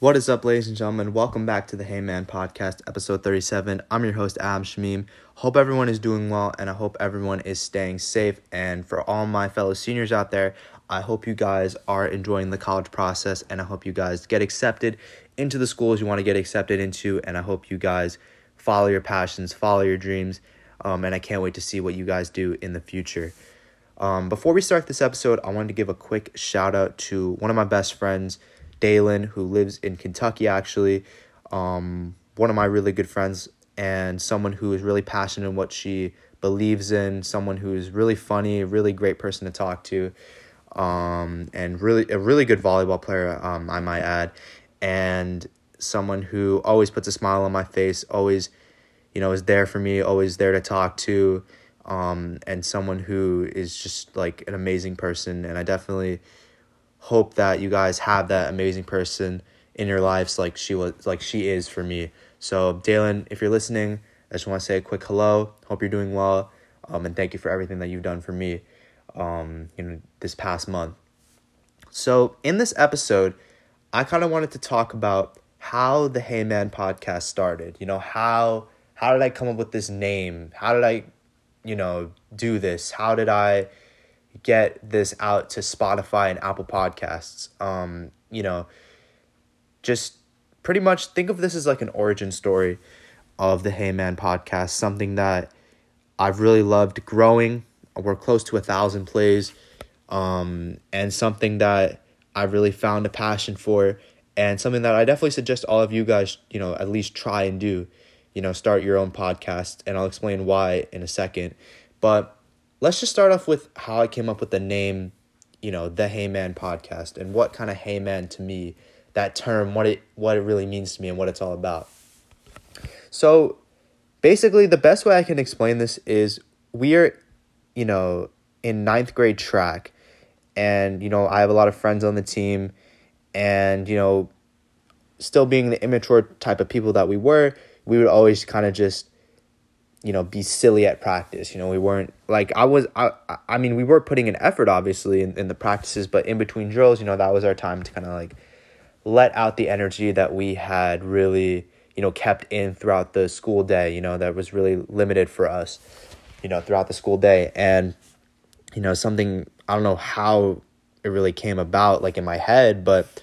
What is up, ladies and gentlemen? Welcome back to the Hey Man Podcast, episode 37. I'm your host, Adam Shamim. Hope everyone is doing well, and I hope everyone is staying safe. And for all my fellow seniors out there, I hope you guys are enjoying the college process, and I hope you guys get accepted into the schools you want to get accepted into, and I hope you guys follow your passions, follow your dreams, um, and I can't wait to see what you guys do in the future. Um, before we start this episode, I wanted to give a quick shout out to one of my best friends, Dalen, who lives in Kentucky, actually. Um, one of my really good friends, and someone who is really passionate in what she believes in, someone who is really funny, really great person to talk to, um, and really a really good volleyball player, um, I might add, and someone who always puts a smile on my face, always, you know, is there for me, always there to talk to um, and someone who is just like an amazing person. And I definitely hope that you guys have that amazing person in your lives like she was like she is for me. So Dalen, if you're listening, I just want to say a quick hello. Hope you're doing well. Um, and thank you for everything that you've done for me um, you know, this past month. So in this episode, I kind of wanted to talk about how the Hey Man podcast started. You know, how how did I come up with this name? How did I you know, do this? How did I get this out to Spotify and Apple Podcasts? Um, you know, just pretty much think of this as like an origin story of the Hey Man podcast, something that I've really loved growing. We're close to a thousand plays, um, and something that I really found a passion for, and something that I definitely suggest all of you guys, you know, at least try and do you know, start your own podcast, and I'll explain why in a second. But let's just start off with how I came up with the name, you know, the Hey Man podcast, and what kind of Hey Man to me, that term, what it what it really means to me, and what it's all about. So, basically, the best way I can explain this is we are, you know, in ninth grade track, and you know, I have a lot of friends on the team, and you know, still being the immature type of people that we were we would always kind of just you know be silly at practice you know we weren't like i was i i mean we were putting an effort obviously in, in the practices but in between drills you know that was our time to kind of like let out the energy that we had really you know kept in throughout the school day you know that was really limited for us you know throughout the school day. And you know something i don't know how it really came about like in my head but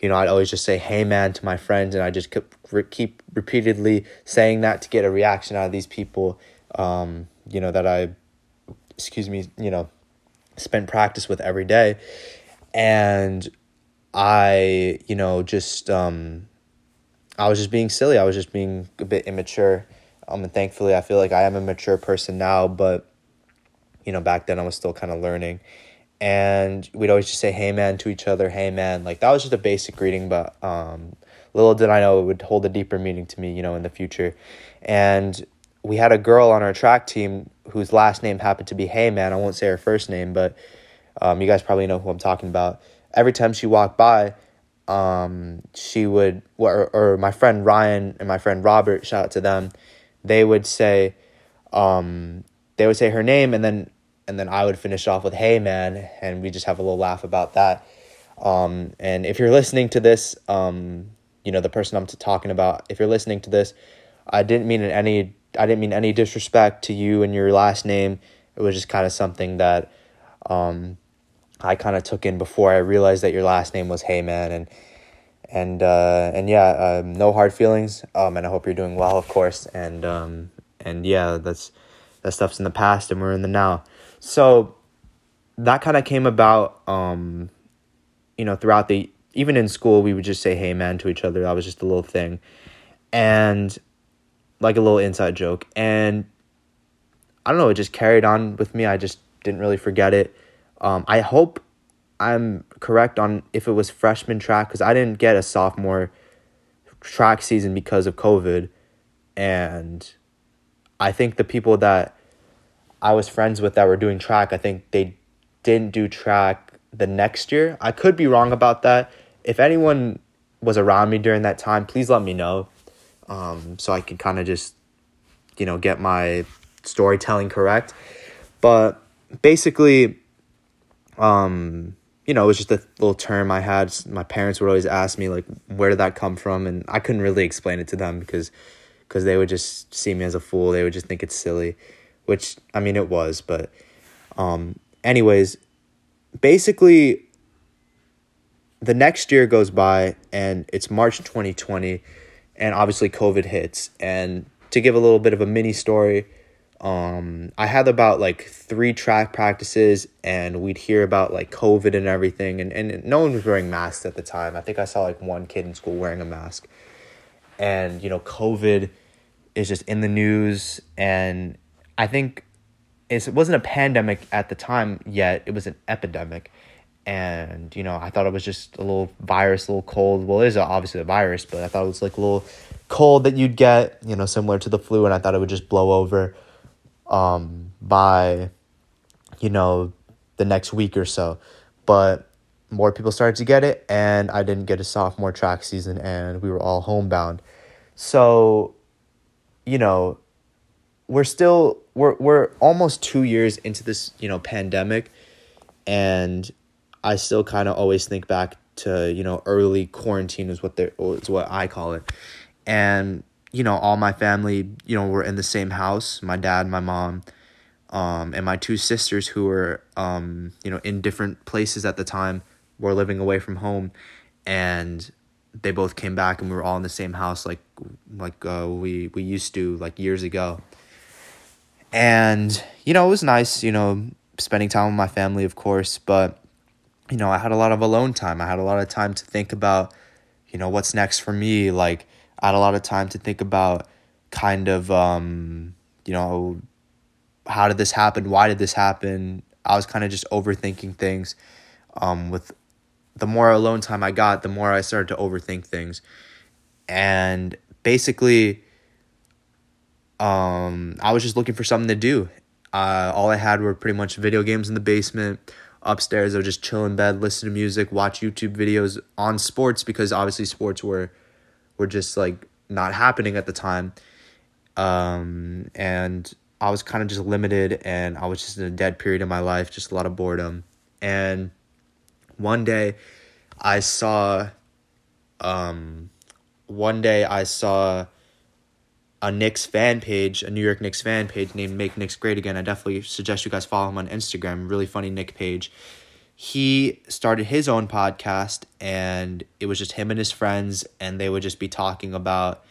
you know, I'd always just say, hey man, to my friends. And I just keep, keep repeatedly saying that to get a reaction out of these people, um, you know, that I, excuse me, you know, spend practice with every day. And I, you know, just, um, I was just being silly. I was just being a bit immature. Um, and thankfully, I feel like I am a mature person now, but, you know, back then I was still kind of learning and we'd always just say hey man to each other hey man like that was just a basic greeting but um, little did i know it would hold a deeper meaning to me you know in the future. And we had a girl on our track team whose last name happened to be Heyman. I won't say her first name but um, you guys probably know who i'm talking about. Every time she walked by um, she would or, or my friend ryan and my friend robert shout out to them they would say um, they would say her name and then and then I would finish off with "Hey, man," and we just have a little laugh about that. Um, and if you're listening to this, um, you know the person I'm talking about. If you're listening to this, I didn't mean any. I didn't mean any disrespect to you and your last name. It was just kind of something that um, I kind of took in before I realized that your last name was Heyman, and and uh, and yeah, um, no hard feelings. Um, and I hope you're doing well, of course. And um, and yeah, that's that stuff's in the past, and we're in the now. So that kind of came about, um, you know, throughout the, even in school, we would just say, hey, man, to each other. That was just a little thing. And like a little inside joke. And I don't know, it just carried on with me. I just didn't really forget it. Um, I hope I'm correct on if it was freshman track because I didn't get a sophomore track season because of COVID. And I think the people that I was friends with that were doing track, I think they didn't do track the next year. I could be wrong about that. If anyone was around me during that time, please let me know. Um, so I can kind of just, you know, get my storytelling correct. But basically, um, you know, it was just a little term I had. My parents would always ask me like, where did that come from? And I couldn't really explain it to them because because they would just see me as a fool. They would just think it's silly, which I mean it was, but um anyways, basically the next year goes by and it's March 2020 and obviously COVID hits and to give a little bit of a mini story, um, I had about like three track practices and we'd hear about like COVID and everything and, and no one was wearing masks at the time. I think I saw like one kid in school wearing a mask. And, you know, COVID is just in the news and I think it wasn't a pandemic at the time yet, it was an epidemic. And, you know, I thought it was just a little virus, a little cold. Well, it is obviously a virus, but I thought it was like a little cold that you'd get, you know, similar to the flu, and I thought it would just blow over um, by, you know, the next week or so. But more people started to get it, and I didn't get a sophomore track season, and we were all homebound. So, you know, we're still we're we're almost two years into this, you know, pandemic, and I still kind of always think back to you know early quarantine is what they is what I call it, and you know all my family you know were in the same house my dad my mom um, and my two sisters who were um, you know in different places at the time were living away from home and they both came back and we were all in the same house like like uh, we we used to like years ago and you know it was nice you know spending time with my family of course but you know i had a lot of alone time i had a lot of time to think about you know what's next for me like I had a lot of time to think about kind of um, you know how did this happen? Why did this happen? I was kind of just overthinking things. Um, with the more alone time I got, the more I started to overthink things, and basically, um, I was just looking for something to do. Uh, all I had were pretty much video games in the basement. Upstairs, I would just chill in bed, listen to music, watch YouTube videos on sports because obviously sports were were just like not happening at the time. Um, and I was kind of just limited and I was just in a dead period in my life, just a lot of boredom. And one day I saw, um, one day I saw a Knicks fan page, a New York Knicks fan page named Make Knicks Great Again. I definitely suggest you guys follow him on Instagram. Really funny Knick page he started his own podcast and it was just him and his friends and they would just be talking about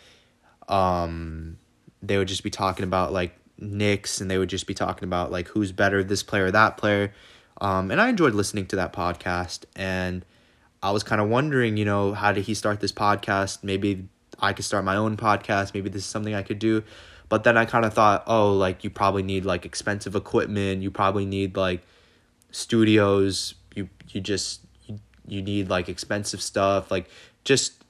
um they would just be talking about like Knicks and they would just be talking about like who's better this player or that player um and I enjoyed listening to that podcast and I was kind of wondering you know how did he start this podcast maybe I could start my own podcast. Maybe this is something I could do. But then I kind of thought oh like you probably need like expensive equipment. You probably need like studios. You you just you, you need like expensive stuff. Like just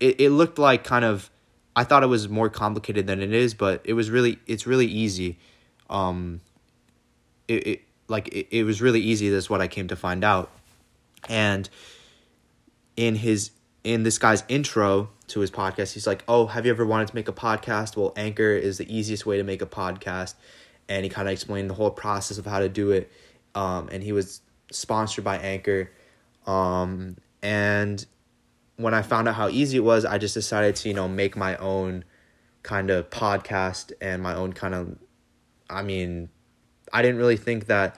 it, it looked like kind of i thought it was more complicated than it is but it was really it's really easy. Um it, it like it, it was really easy that's what i came to find out. And in his in this guy's intro to his podcast he's like oh have you ever wanted to make a podcast well anchor is the easiest way to make a podcast and he kind of explained the whole process of how to do it um, and he was sponsored by Anchor. Um, and when I found out how easy it was, I just decided to, you know, make my own kind of podcast and my own kind of, I mean, I didn't really think that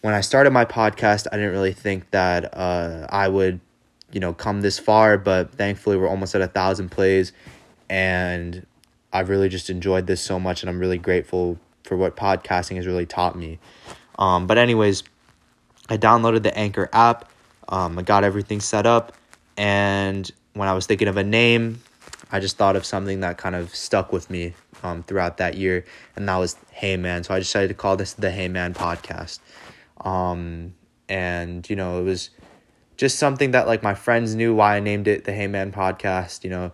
when I started my podcast, I didn't really think that uh, I would, you know, come this far, but thankfully we're almost at a thousand plays and I've really just enjoyed this so much and I'm really grateful for what podcasting has really taught me. Um, but anyways, I downloaded the Anchor app. Um, I got everything set up, and when I was thinking of a name, I just thought of something that kind of stuck with me um, throughout that year, and that was Hey Man. So I decided to call this the Hey Man podcast. Um, and you know, it was just something that like my friends knew why I named it the Hey Man podcast. You know,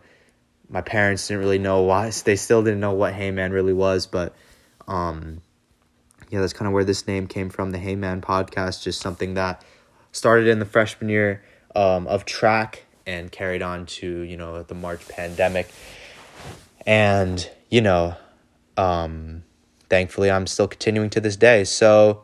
my parents didn't really know why; they still didn't know what Hey Man really was, but um, yeah, that's kind of where this name came from. The Hey Man podcast, just something that started in the freshman year um, of track and carried on to you know the March pandemic, and you know, um, thankfully I'm still continuing to this day. So,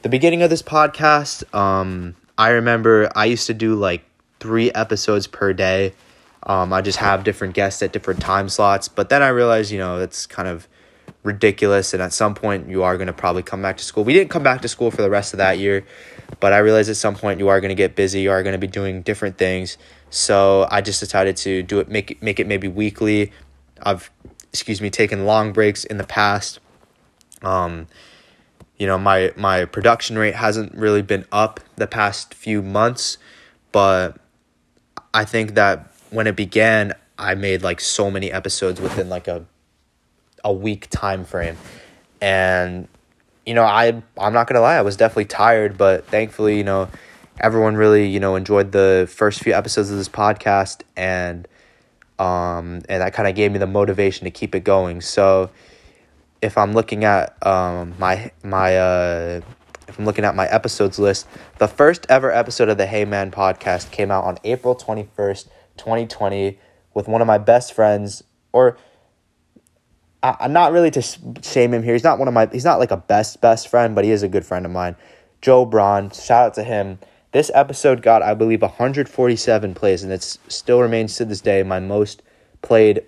the beginning of this podcast, um, I remember I used to do like three episodes per day. Um, I just have different guests at different time slots. But then I realized, you know, it's kind of ridiculous. And at some point, you are going to probably come back to school. We didn't come back to school for the rest of that year, but I realized at some point you are going to get busy. You are going to be doing different things. So I just decided to do it, make it, make it maybe weekly. I've, excuse me, taken long breaks in the past. Um, you know, my my production rate hasn't really been up the past few months, but I think that when it began, I made like so many episodes within like a a week time frame. And you know, I I'm not going to lie, I was definitely tired, but thankfully, you know, everyone really, you know, enjoyed the first few episodes of this podcast and um and that kind of gave me the motivation to keep it going. So if I'm looking at um my my uh if I'm looking at my episodes list, the first ever episode of the Hey Man podcast came out on April 21st, 2020 with one of my best friends or I, am not really to shame him here. He's not one of my he's not like a best best friend, but he is a good friend of mine. Joe Braun, shout out to him. This episode got I believe 147 plays and it still remains to this day my most played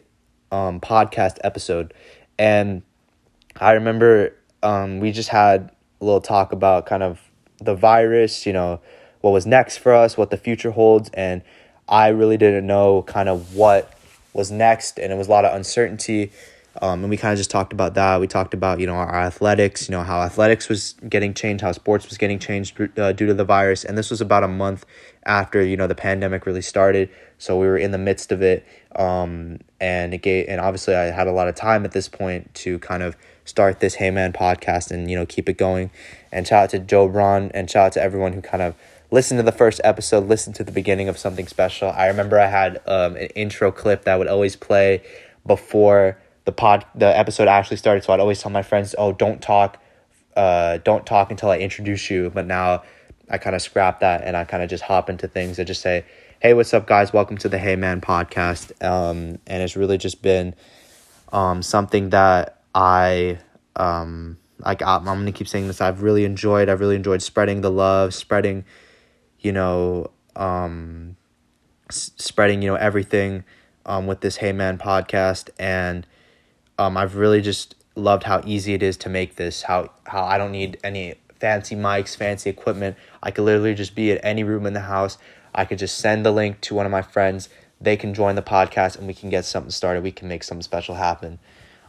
um, podcast episode. And I remember um, we just had a little talk about kind of the virus, you know, what was next for us, what the future holds, and I really didn't know kind of what was next, and it was a lot of uncertainty. Um, and we kind of just talked about that. We talked about you know our athletics, you know how athletics was getting changed, how sports was getting changed uh, due to the virus, and this was about a month after you know the pandemic really started. So we were in the midst of it, um, and it gave, and obviously I had a lot of time at this point to kind of start this Hey Man podcast and you know keep it going. And shout out to Joe Braun and shout out to everyone who kind of listened to the first episode, listened to the beginning of something special. I remember I had um, an intro clip that would always play before the pod the episode actually started. So I'd always tell my friends, "Oh, don't talk, uh, don't talk until I introduce you." But now I kind of scrap that and I kind of just hop into things and just say, "Hey, what's up, guys? Welcome to the Hey Man podcast." Um, and it's really just been um, something that I um like I'm, I'm gonna keep saying this. I've really enjoyed. I've really enjoyed spreading the love, spreading, you know, um, s- spreading you know everything, um, with this Hey Man podcast, and um, I've really just loved how easy it is to make this. How how I don't need any fancy mics, fancy equipment. I could literally just be at any room in the house. I could just send the link to one of my friends. They can join the podcast, and we can get something started. We can make something special happen.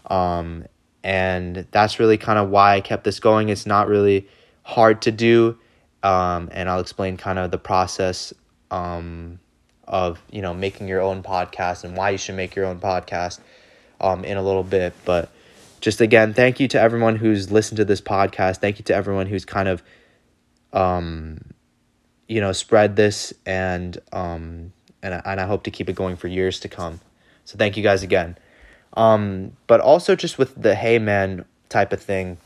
Um, and that's really kind of why I kept this going. It's not really hard to do, um, and I'll explain kind of the process um, of you know making your own podcast and why you should make your own podcast um, in a little bit. But just again, thank you to everyone who's listened to this podcast. Thank you to everyone who's kind of um, you know spread this and um, and and I hope to keep it going for years to come. So thank you guys again. Um, but also just with the hey man type of thing,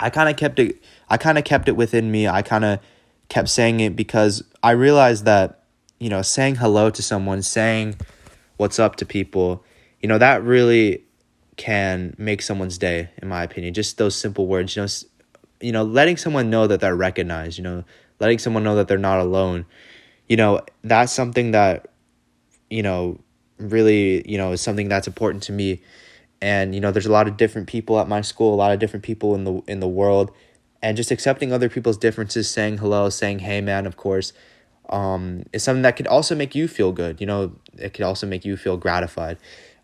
I kind of kept it. I kind of kept it within me. I kind of kept saying it because I realized that you know saying hello to someone, saying what's up to people, you know that really can make someone's day, in my opinion. Just those simple words, you know, you know, letting someone know that they're recognized. You know, letting someone know that they're not alone. You know, that's something that you know really, you know, is something that's important to me. And you know, there's a lot of different people at my school, a lot of different people in the in the world, and just accepting other people's differences, saying hello, saying hey man, of course, um, is something that could also make you feel good. You know, it could also make you feel gratified.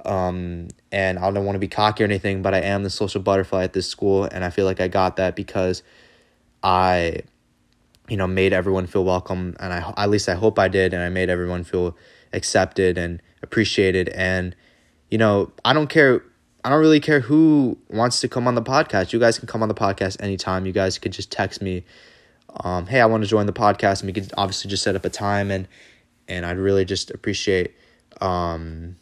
Um, and I don't want to be cocky or anything, but I am the social butterfly at this school, and I feel like I got that because I, you know, made everyone feel welcome, and I at least I hope I did, and I made everyone feel accepted and appreciated. And, you know, I don't care. I don't really care who wants to come on the podcast. You guys can come on the podcast anytime. You guys could just text me, um, hey, I want to join the podcast, and we could obviously just set up a time and and I'd really just appreciate um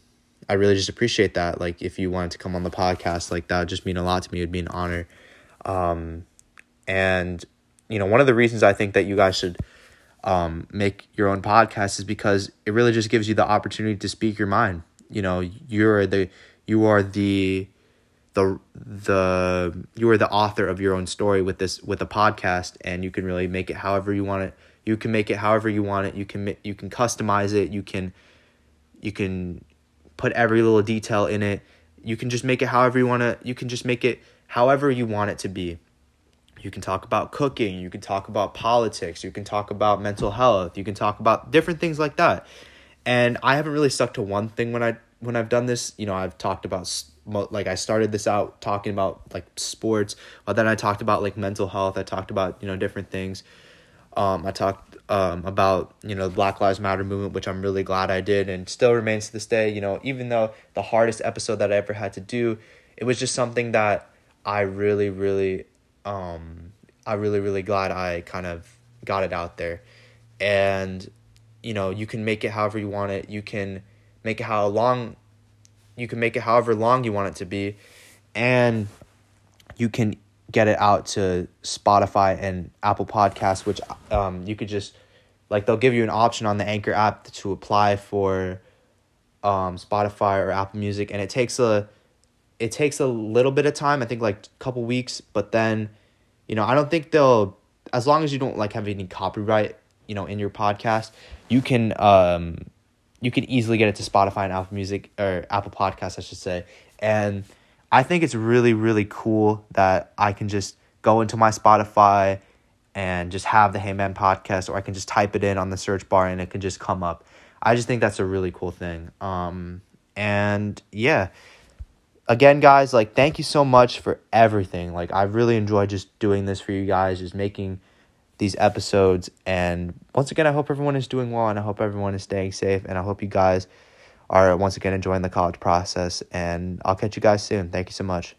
I really just appreciate that. Like if you wanted to come on the podcast, like that would just mean a lot to me. It'd be an honor. Um and you know, one of the reasons I think that you guys should um, make your own podcast is because it really just gives you the opportunity to speak your mind. You know, you're the you are the the the you are the author of your own story with this with a podcast, and you can really make it however you want it. You can make it however you want it. You can you can customize it. You can you can put every little detail in it. You can just make it however you want to. You can just make it however you want it to be. You can talk about cooking, you can talk about politics, you can talk about mental health, you can talk about different things like that. And I haven't really stuck to one thing when I when I've done this. You know, I've talked about like I started this out talking about like sports, but then I talked about like mental health. I talked about, you know, different things. Um, I talked um, about you know the Black Lives Matter movement, which I'm really glad I did, and still remains to this day. You know, even though the hardest episode that I ever had to do, it was just something that I really, really, um, I really, really glad I kind of got it out there, and you know you can make it however you want it. You can make it how long, you can make it however long you want it to be, and you can get it out to Spotify and Apple Podcasts, which um, you could just like they'll give you an option on the Anchor app to apply for um, Spotify or Apple Music, and it takes a it takes a little bit of time. I think like a couple weeks, but then you know I don't think they'll as long as you don't like have any copyright you know in your podcast, you can um you can easily get it to Spotify and Apple Music or Apple Podcasts, I should say, and I think it's really, really cool that I can just go into my Spotify and just have the Hey Man podcast, or I can just type it in on the search bar and it can just come up. I just think that's a really cool thing. Um, and yeah, again, guys, like, thank you so much for everything. Like, I really enjoy just doing this for you guys, just making these episodes. And once again, I hope everyone is doing well and I hope everyone is staying safe. And I hope you guys are once again enjoying the college process. And I'll catch you guys soon. Thank you so much.